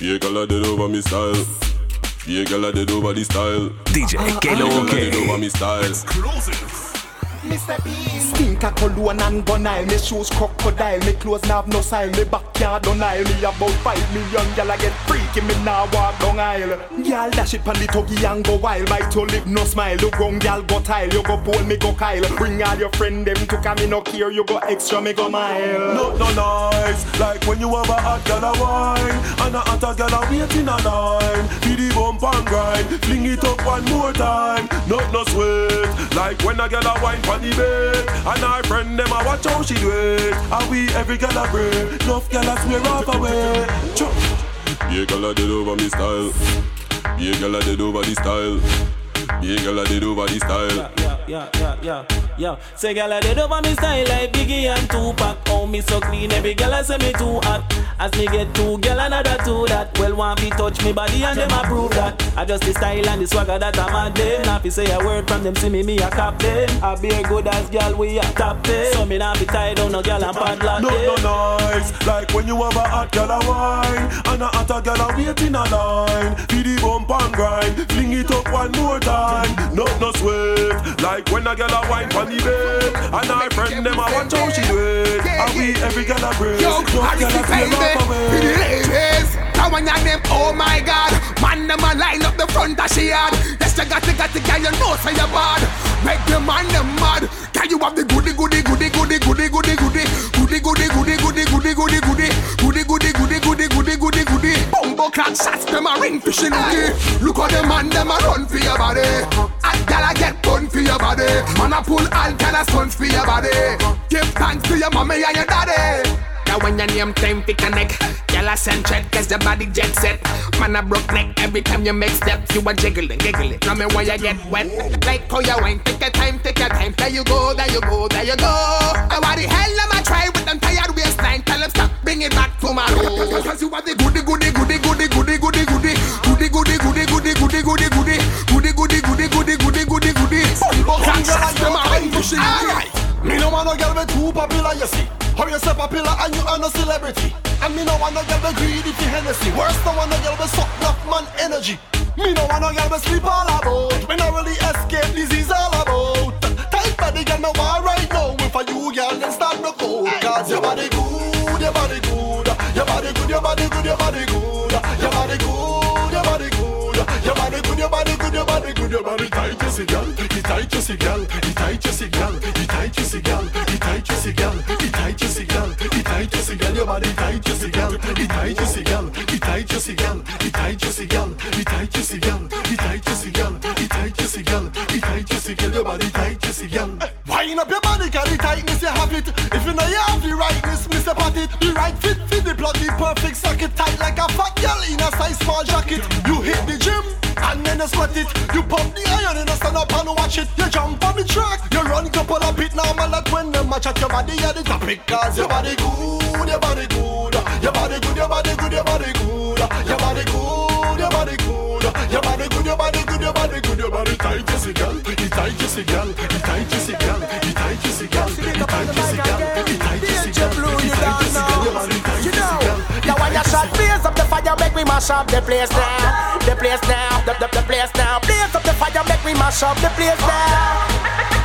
Yeah, girl, I did over me style. Yeah, girl, I did over the style. DJ Kelo Yeah, girl, I did K. over me style. Mr. Bean. Stink a cologne and gun aisle. Me shoes crocodile. Me clothes have no style. Me backyard on Me about five million. Gyal I get freaky. Me now walk down aisle. Gyal dash it pan the tuggy and go wild. Bite your lip no smile. You grown gyal go tile. You go pole me go Kyle. Bring all your friend them to come. Me no care. You go extra me go mile. No, no nice Like when you have a hot girl a wine And a hotter girl a wait in a line. Be the bump and grind. Fling it up one more time. Not no sweat. Like when a girl a wine on the bed And our friend them a watch how she do it And we every girl a pray Enough girl a swear off away Chop. Yeah, girl, I did over me style. Yeah, girl, I did over the style. Yeah, girl, I did over the style. yeah, yeah, yeah, yeah, yeah. Say, girl, I did over me style like Biggie and Tupac. Oh, me so clean, every girl I say me too hot. As me get two, girl another two that. Well, want me touch me body and them approve that. I just the style and the swagger that I'm at them. Now if you say a word from them, see me, me a cap them. I be a good as girl, we a top them. So me not be tied down, no girl and padlock No, no nice Like when you have a hot girl a wine And a hotter girl a waitin' a line Be the bump and grind Fling it up one more time Not no sweat Like when a girl a wine funny babe And our friend them I watch how she wait And we every girl a break Yo, I anticipate it, ladies Now when your name, oh my god Man them a line up the front of she had. Yes, you got it, got it, girl, you know say you bad Make the man them mad Girl, you have the goody, goody, goody, goody, goody, goody, goody Goody, goody, goody, goody, goody, goody, goody Goody, goody, goody, goody, goody, goody, goody Bumbo clan shots, them a ring fishing lookie Look how the man, them a run for your body Gal a get bun for your body. Man a pull all kind of stunts for your body. Give thanks to your mommy and your daddy. Now when your name time fi connect Girl I send check cause the body jet set. Man a broke neck every time you make steps You a jiggling, giggling. Tell me why you get wet. Like how you wine. Take your time, take your time. There you go, there you go, there you go popular, you see. How you say popular and you are no celebrity. And me no no girl with greedy for Hennessy. Worse no no girl with suck enough man energy. Me no no girl with sleep all about. Me no really escape disease all about. Tight body girl me want right now. If I you girl then start no cold. Cause your body good, your body good. Your body good, your body good, your body good. Your body good, your body good. Your body good, your body good, your body good. Your body tight, you see girl. It tight, you see girl. It tight, you see girl. See girl. It tight, see girl. It tight, see girl. Your body tight, see girl. It tight, see girl. It tight, see girl. It tight, see girl. It tight, see girl. It tight, see girl. It tight, see girl. It tight, see girl. Your body tight, see girl. Wind up your body. The tightness you have it. If you know you have the rightness, Mr. Pat it. The right fit, fit the the perfect socket tight like a fat girl in a size small jacket. You hit the gym. And then you sweat it. You pump the iron and you stand up and watch it. You jump on the track. You run couple of bit normal That when them match at your body. You're the topic Cause your body good Your body good. Your body good Your body good Your body good. Your body good Your body good. Your body good Your body good Your body good. Your body tight see girl. It tight see girl. It tight you mash up the place now. The place now, the, the, the place now. Blaze up the fire, make we mash up the place now.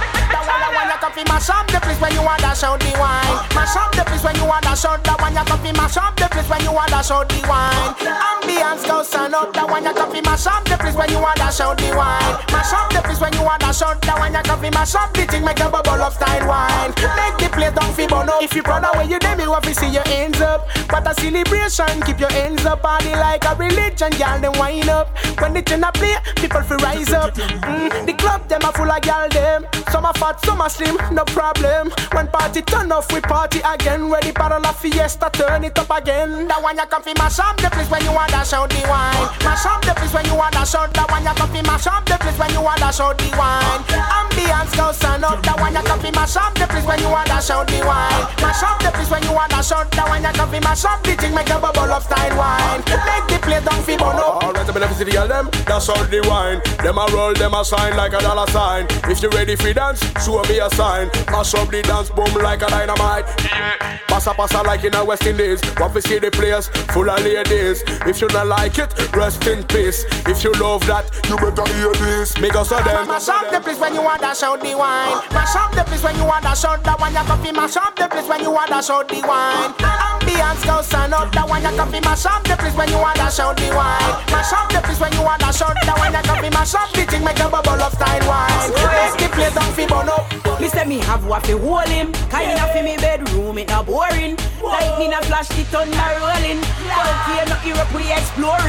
One, you fi mash up the place when you want to show the wine. Mash up the place when you want to show. That one you fi mash up the place when you want to show the wine. Ambiance go stand up. That one you fi mash up the place when you want to show the wine. Mash up the place when you want to show. That one you fi mash up the thing make a bubble up style wine. Make the place fi burn up. If you of where you dem, you have to see your hands up. But a celebration, keep your hands up. Party like a religion, girl them wind up. When the tune a play, people fi rise up. Mm, the club them a full of girl them. Some are fat, some are slim, no problem. When party turn off, we party again. Ready for a fiesta, turn it up again. That one you come fi mash up the place when you want to show the wine. Mash up the place when you want to show. That one you come fi mash up the place when you want to show the wine. Ambiance go stand up. That one you come fi mash up the place when you want to show the wine. Mash up the place when you want to show. That one you come fi mash up the thing make a bubble up style wine. Make the place down fi burn up. Alright, the benefits of the girl them. That's all the wine. Them a roll, them a sign like a dollar sign. If you ready for dance, show me a sign. Mash up the dance boom like a dynamite. Yeah. Passa passa like in a West Indies. Want to see the place full of ladies. If you don't like it, rest in peace. If you love that, you better hear this. Make us a them. Mash up the place when you want to show the wine. Mash up the place when you want to show the one you coffee. Mash up the place when you want to show the wine. Ambiance go stand up, the one you coffee. Mash up the place when you want to show the wine. Mash up the place when you want to show the one you coffee. Mash up the thing make a bubble of style wine. Make the place don't feel burn up. Me say me have what fi hold him. Kinda fi me bedroom, it not boring. Lightning a flash, the thunder rolling. Don't care no Europe we exploring.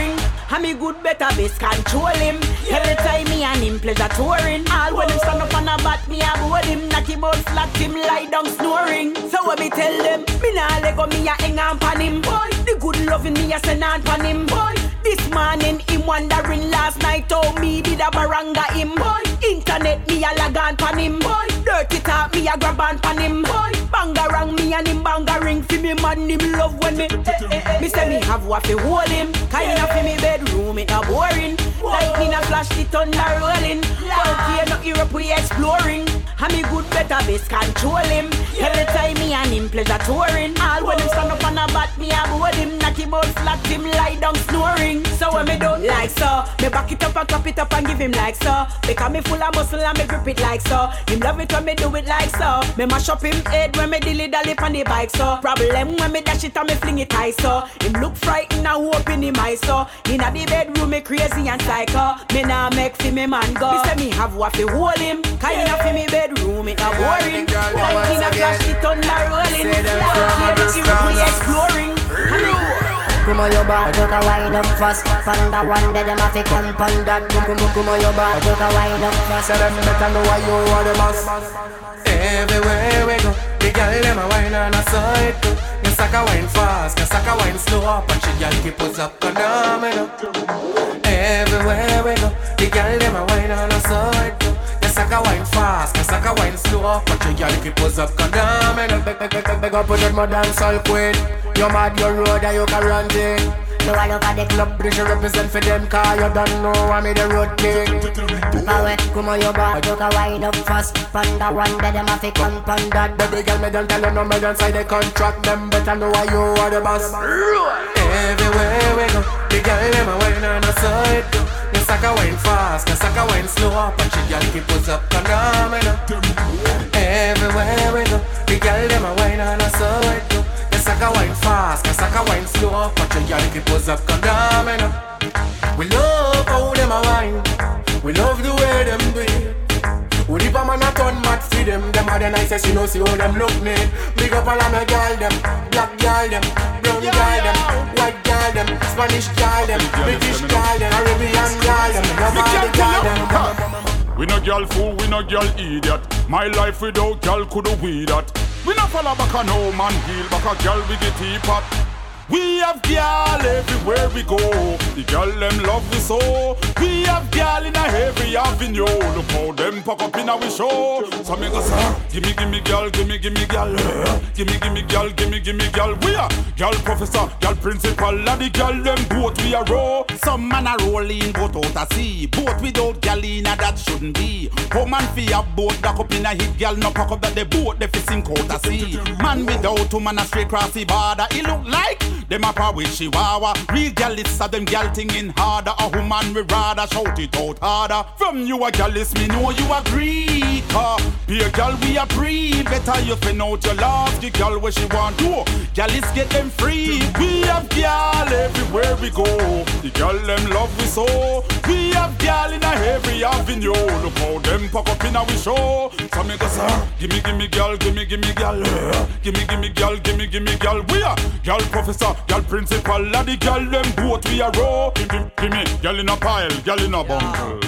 And me good better best control him. Every time me and him pleasure touring. All when him stand up on a bat, me a hold him. Knock him out flat, him lie down snoring. So when me tell them, me nah let go, me a hang on pan him. Boy, the good loving me a send on pan him. Boy, this morning him wondering last night how me did a baranga him. Boy, internet me a lag on pan him. Boy, dirty talk me a grab on pan him. Boy, bangarang me and him man him love when me. Me say me have what fi hold him. Kinda fi me bedroom it not boring. Lightning a flash the thunder rolling. Don't care no Europe we exploring. And me good better best control him. Every time me and him pleasure touring. All when him stand up on a bat me a hold him. Knock him out flat him lie down snoring. So when me don't like so, me back it up and clap it up and give him like so. Because me full of muscle and me grip it like so. Him love it when me do it like so. Me mash up him head when me dilly dally on the bike so. Problem when me dash it and me fling it high so. Him look frightened and hope in him eyes so. Inna the bedroom me crazy and psycho. Me nah make fi me man go. Me say me have what fi hold him. Kinda fi me bedroom it not boring. Like in a flash the thunder rolling. Like we exploring. Come on your back, take a wine up fast Panda one day them have to come on that Come on, come on your back, take a wine up fast Say them better know why you are the boss Everywhere we go The girl them a wine on a side too You suck a wine fast, you suck a wine slow up And she girl keep us up phenomenal Everywhere we go The girl them a wine on a side too You suck a wine fast, you suck a wine slow up And she girl keep us up phenomenal Beg, beg, beg, beg up with them a dancehall queen You mad, you road and you can run thing You all over the club, British represent for them Cause you don't know I'm the road king Power, come on your back, take a wine up fast. Panda one day them have to come on that. Baby girl, me don't tell you no, me don't sign the contract. Them better know why you are the boss. Everywhere we go The girl, them a wine on a side. Too You suck a wine fast, you suck a wine slow up And she girl keep us up phenomenal Everywhere You suck a wine fast, you suck a wine slow But she girl keep us up phenomenal We love how them a wine We love the way them do it. We leave a man a turn mad for them Them are the nicest, you know, see how them look me. Big up all of my girl them Black girl them, brown girl them White girl them, Spanish girl them British girl them, Arabian girl them Love all the girl them. We no girl fool, we no girl idiot. My life without girl could we that. We no follow back a no man heel, back a girl with the teapot. We have girl everywhere we go. The girl them love we so. We have girl in a every avenue. Look how them pack up in our show. So me go say, gimme gimme girl, gimme gimme girl, gimme gimme girl, gimme gimme girl. We are girl professor, girl principal, and the girl them both we are row. Some man a rolling boat out a sea. Boat without girl in a that shouldn't be. Home man fi a boat back up in a hit no pack up that the boat they fi sink out a sea. Man without woman a straight cross the border. It look like them a with chihuahua. Real gal is a them gal thinking harder. A woman we rather shout it out harder. From you a gal is me know you agree. Uh, be a gal we a pre. Better you fin out your love. The gal where she want to. Gal is get them free. We have gal everywhere we go. The gal them love we so. We have gal in a every avenue. Look how them pack up in our show. So me go say, gimme gimme gal, gimme gimme gal, gimme gimme gal, gimme gimme gal. We are gal professor, gal principal, and the gal them both we a row. Gimme gimme gal in a pile, gal in a bundle.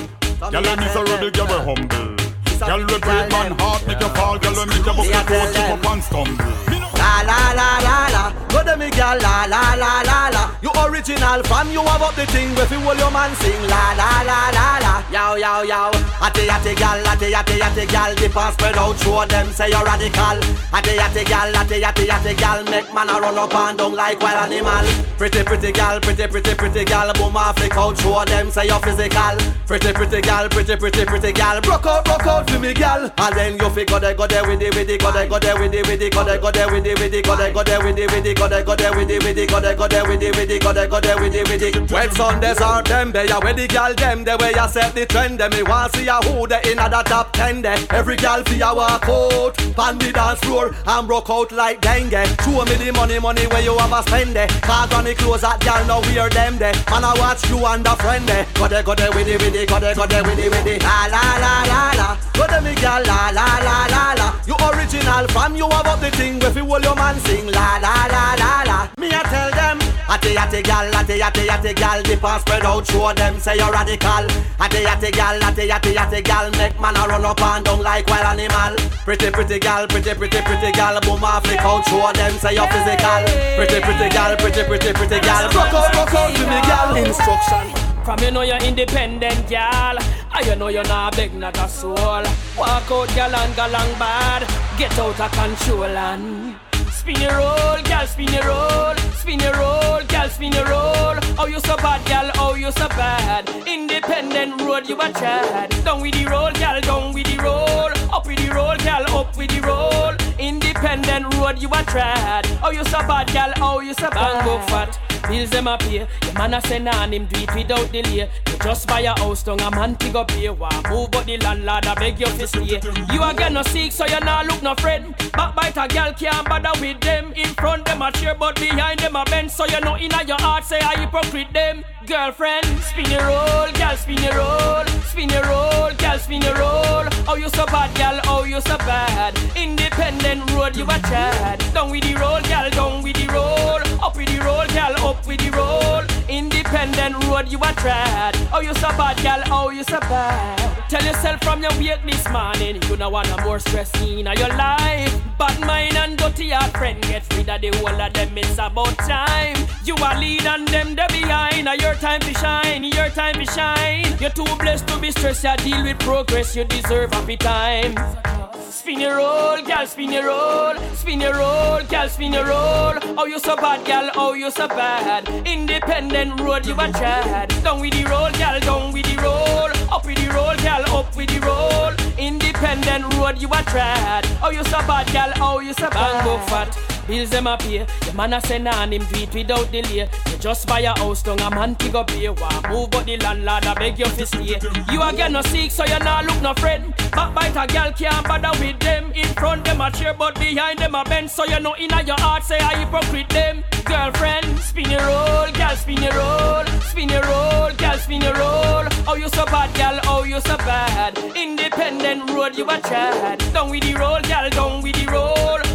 Them is a rebel, gal we humble. Gal we break man heart, make you fall. Gal we make you bust your toe, chip up and stumble. La la la la la, go to me girl la la la la la. You original from you have up the thing where you hold your man sing la la la la la. Yow yow yow. Ate ate gal, ate ate ate gal. Dip and spread out, show them say you're radical. Ate ate gal, ate ate ate gal. Make man a run up and down like wild animal. Pretty pretty gal, pretty pretty pretty gal. Boom off the couch, show them say you're physical. Pretty pretty gal, pretty pretty pretty gal. Broke out, broke out for me gal. And then you go there, go there with it, with it, go there, go there with it, with it, go there, go there with it, with it, go there, go there with it, with it, go there, go there with it, with it, go there, go there with it, with it, go there, go there with it, with it. When Sundays are them, they are where the gal them, the way I set the trend, them. Me want see a who they in the top ten, there. Every gal fi a walk out, pan the dance floor, and broke out like dengue. Show me the money, money where you a spend, there. Cause on the clothes that gal now wear them, there. Man I watch you and a friend, there. Go there, go there with it, with it, go there, go there with it, with it. La la la la la. Go there, me gal, la la la la la. You original fam, you have up the thing where fi hold your man sing, la la la la la. Me I tell them, ate ate gal, ate ate ate gal, dip and spread out, show them say you're radical. Ate ate gal, ate ate ate gal, make man a run up and down like wild animal. Pretty pretty gal, pretty pretty pretty gal, boom off the couch, show them say you're physical. Pretty pretty gal, pretty pretty pretty gal, rock out, rock out to me gal. Instruction. From you know you're independent, gal. And you know you're not beg not a soul. Walk out, gal, and go long bad. Get out of control and spin your roll, gal, spin your roll, spin your roll, gal, spin your roll. Oh, you so bad, gal, oh, you so bad. Independent road, you a chad. Down with the roll, gal, down with the roll. Up with the roll, gal, up with the roll. Independent road, you a trad. Oh, you so bad, gal, oh, you so bad. Go fat. Bills them a pay. Your man a send on him do it without delay. You just buy a house, down a man to go pay. Wah move, but the landlord a beg you to stay. You a get no sick, so you not look no friend. Backbite a gal can't bother with them. In front them a cheer, but behind them a bend. So you know inna your heart say a hypocrite them. Girlfriend, spin your roll, gal, spin your roll, spin your roll, gal, spin your roll. Oh you so bad, gal, oh you so bad. Independent road, you a chad. Down with the roll, gal, down with the roll. Up with the roll, gal, up with the roll. Independent road, you a trad. Oh you so bad, gal, oh you so bad. Tell yourself from your wake this morning, you know want no more stress in your life. Bad mind and dirty heart friend, get rid of the whole of them. It's about time. You are lead and them they behind. Now your time to shine, your time to shine. You're too blessed to be stressed. You deal with progress. You deserve happy time. Spin your roll, gal, spin your roll, spin your roll, gal, spin your roll. Oh, you so bad, gal, oh, you so bad. Independent road, you a chad. Down with the roll, gal, down with the roll. Up with the roll, gal, up with the roll. Independent road, you a trad. Oh, you so bad, gal, oh, you so bad. Bang, Go fat. Bills them a pay. The man a send on him do it without delay. You just buy a house, down a man to go pay. Wah move, but the landlord a beg you to stay. You a get no sick, so you not look no friend. Backbite a gal can't bother with them. In front them a cheer, but behind them a bend. So you know inna your heart say a hypocrite them. Girlfriend, spin your roll, girl spin your roll, spin your roll, gal, spin your roll. Oh you so bad, gal, oh you so bad. Independent road, you a chad. Down with the roll, gal, down with the roll.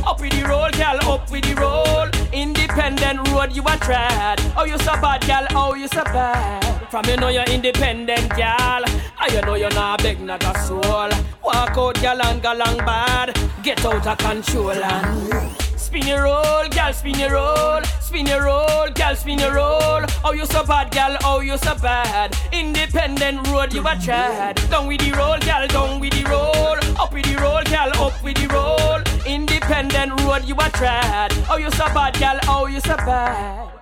Up with the roll. Independent road, you a trad. Oh, you so bad, gal. Oh, you so bad. From you know you're independent, gal. Oh, ah, you know you're not beg, not a soul. Walk out, gal, and go bad. Get out of control and. Spin your roll, gal, spin your roll, spin your roll, gal, spin your roll. Oh, you so bad, gal, oh, you so bad. Independent road, you a trad. Down with the roll, gal, down with the roll. Up with the roll, gal, up with the roll. Independent road, you a trad. Oh, you so bad, gal, oh, you so bad.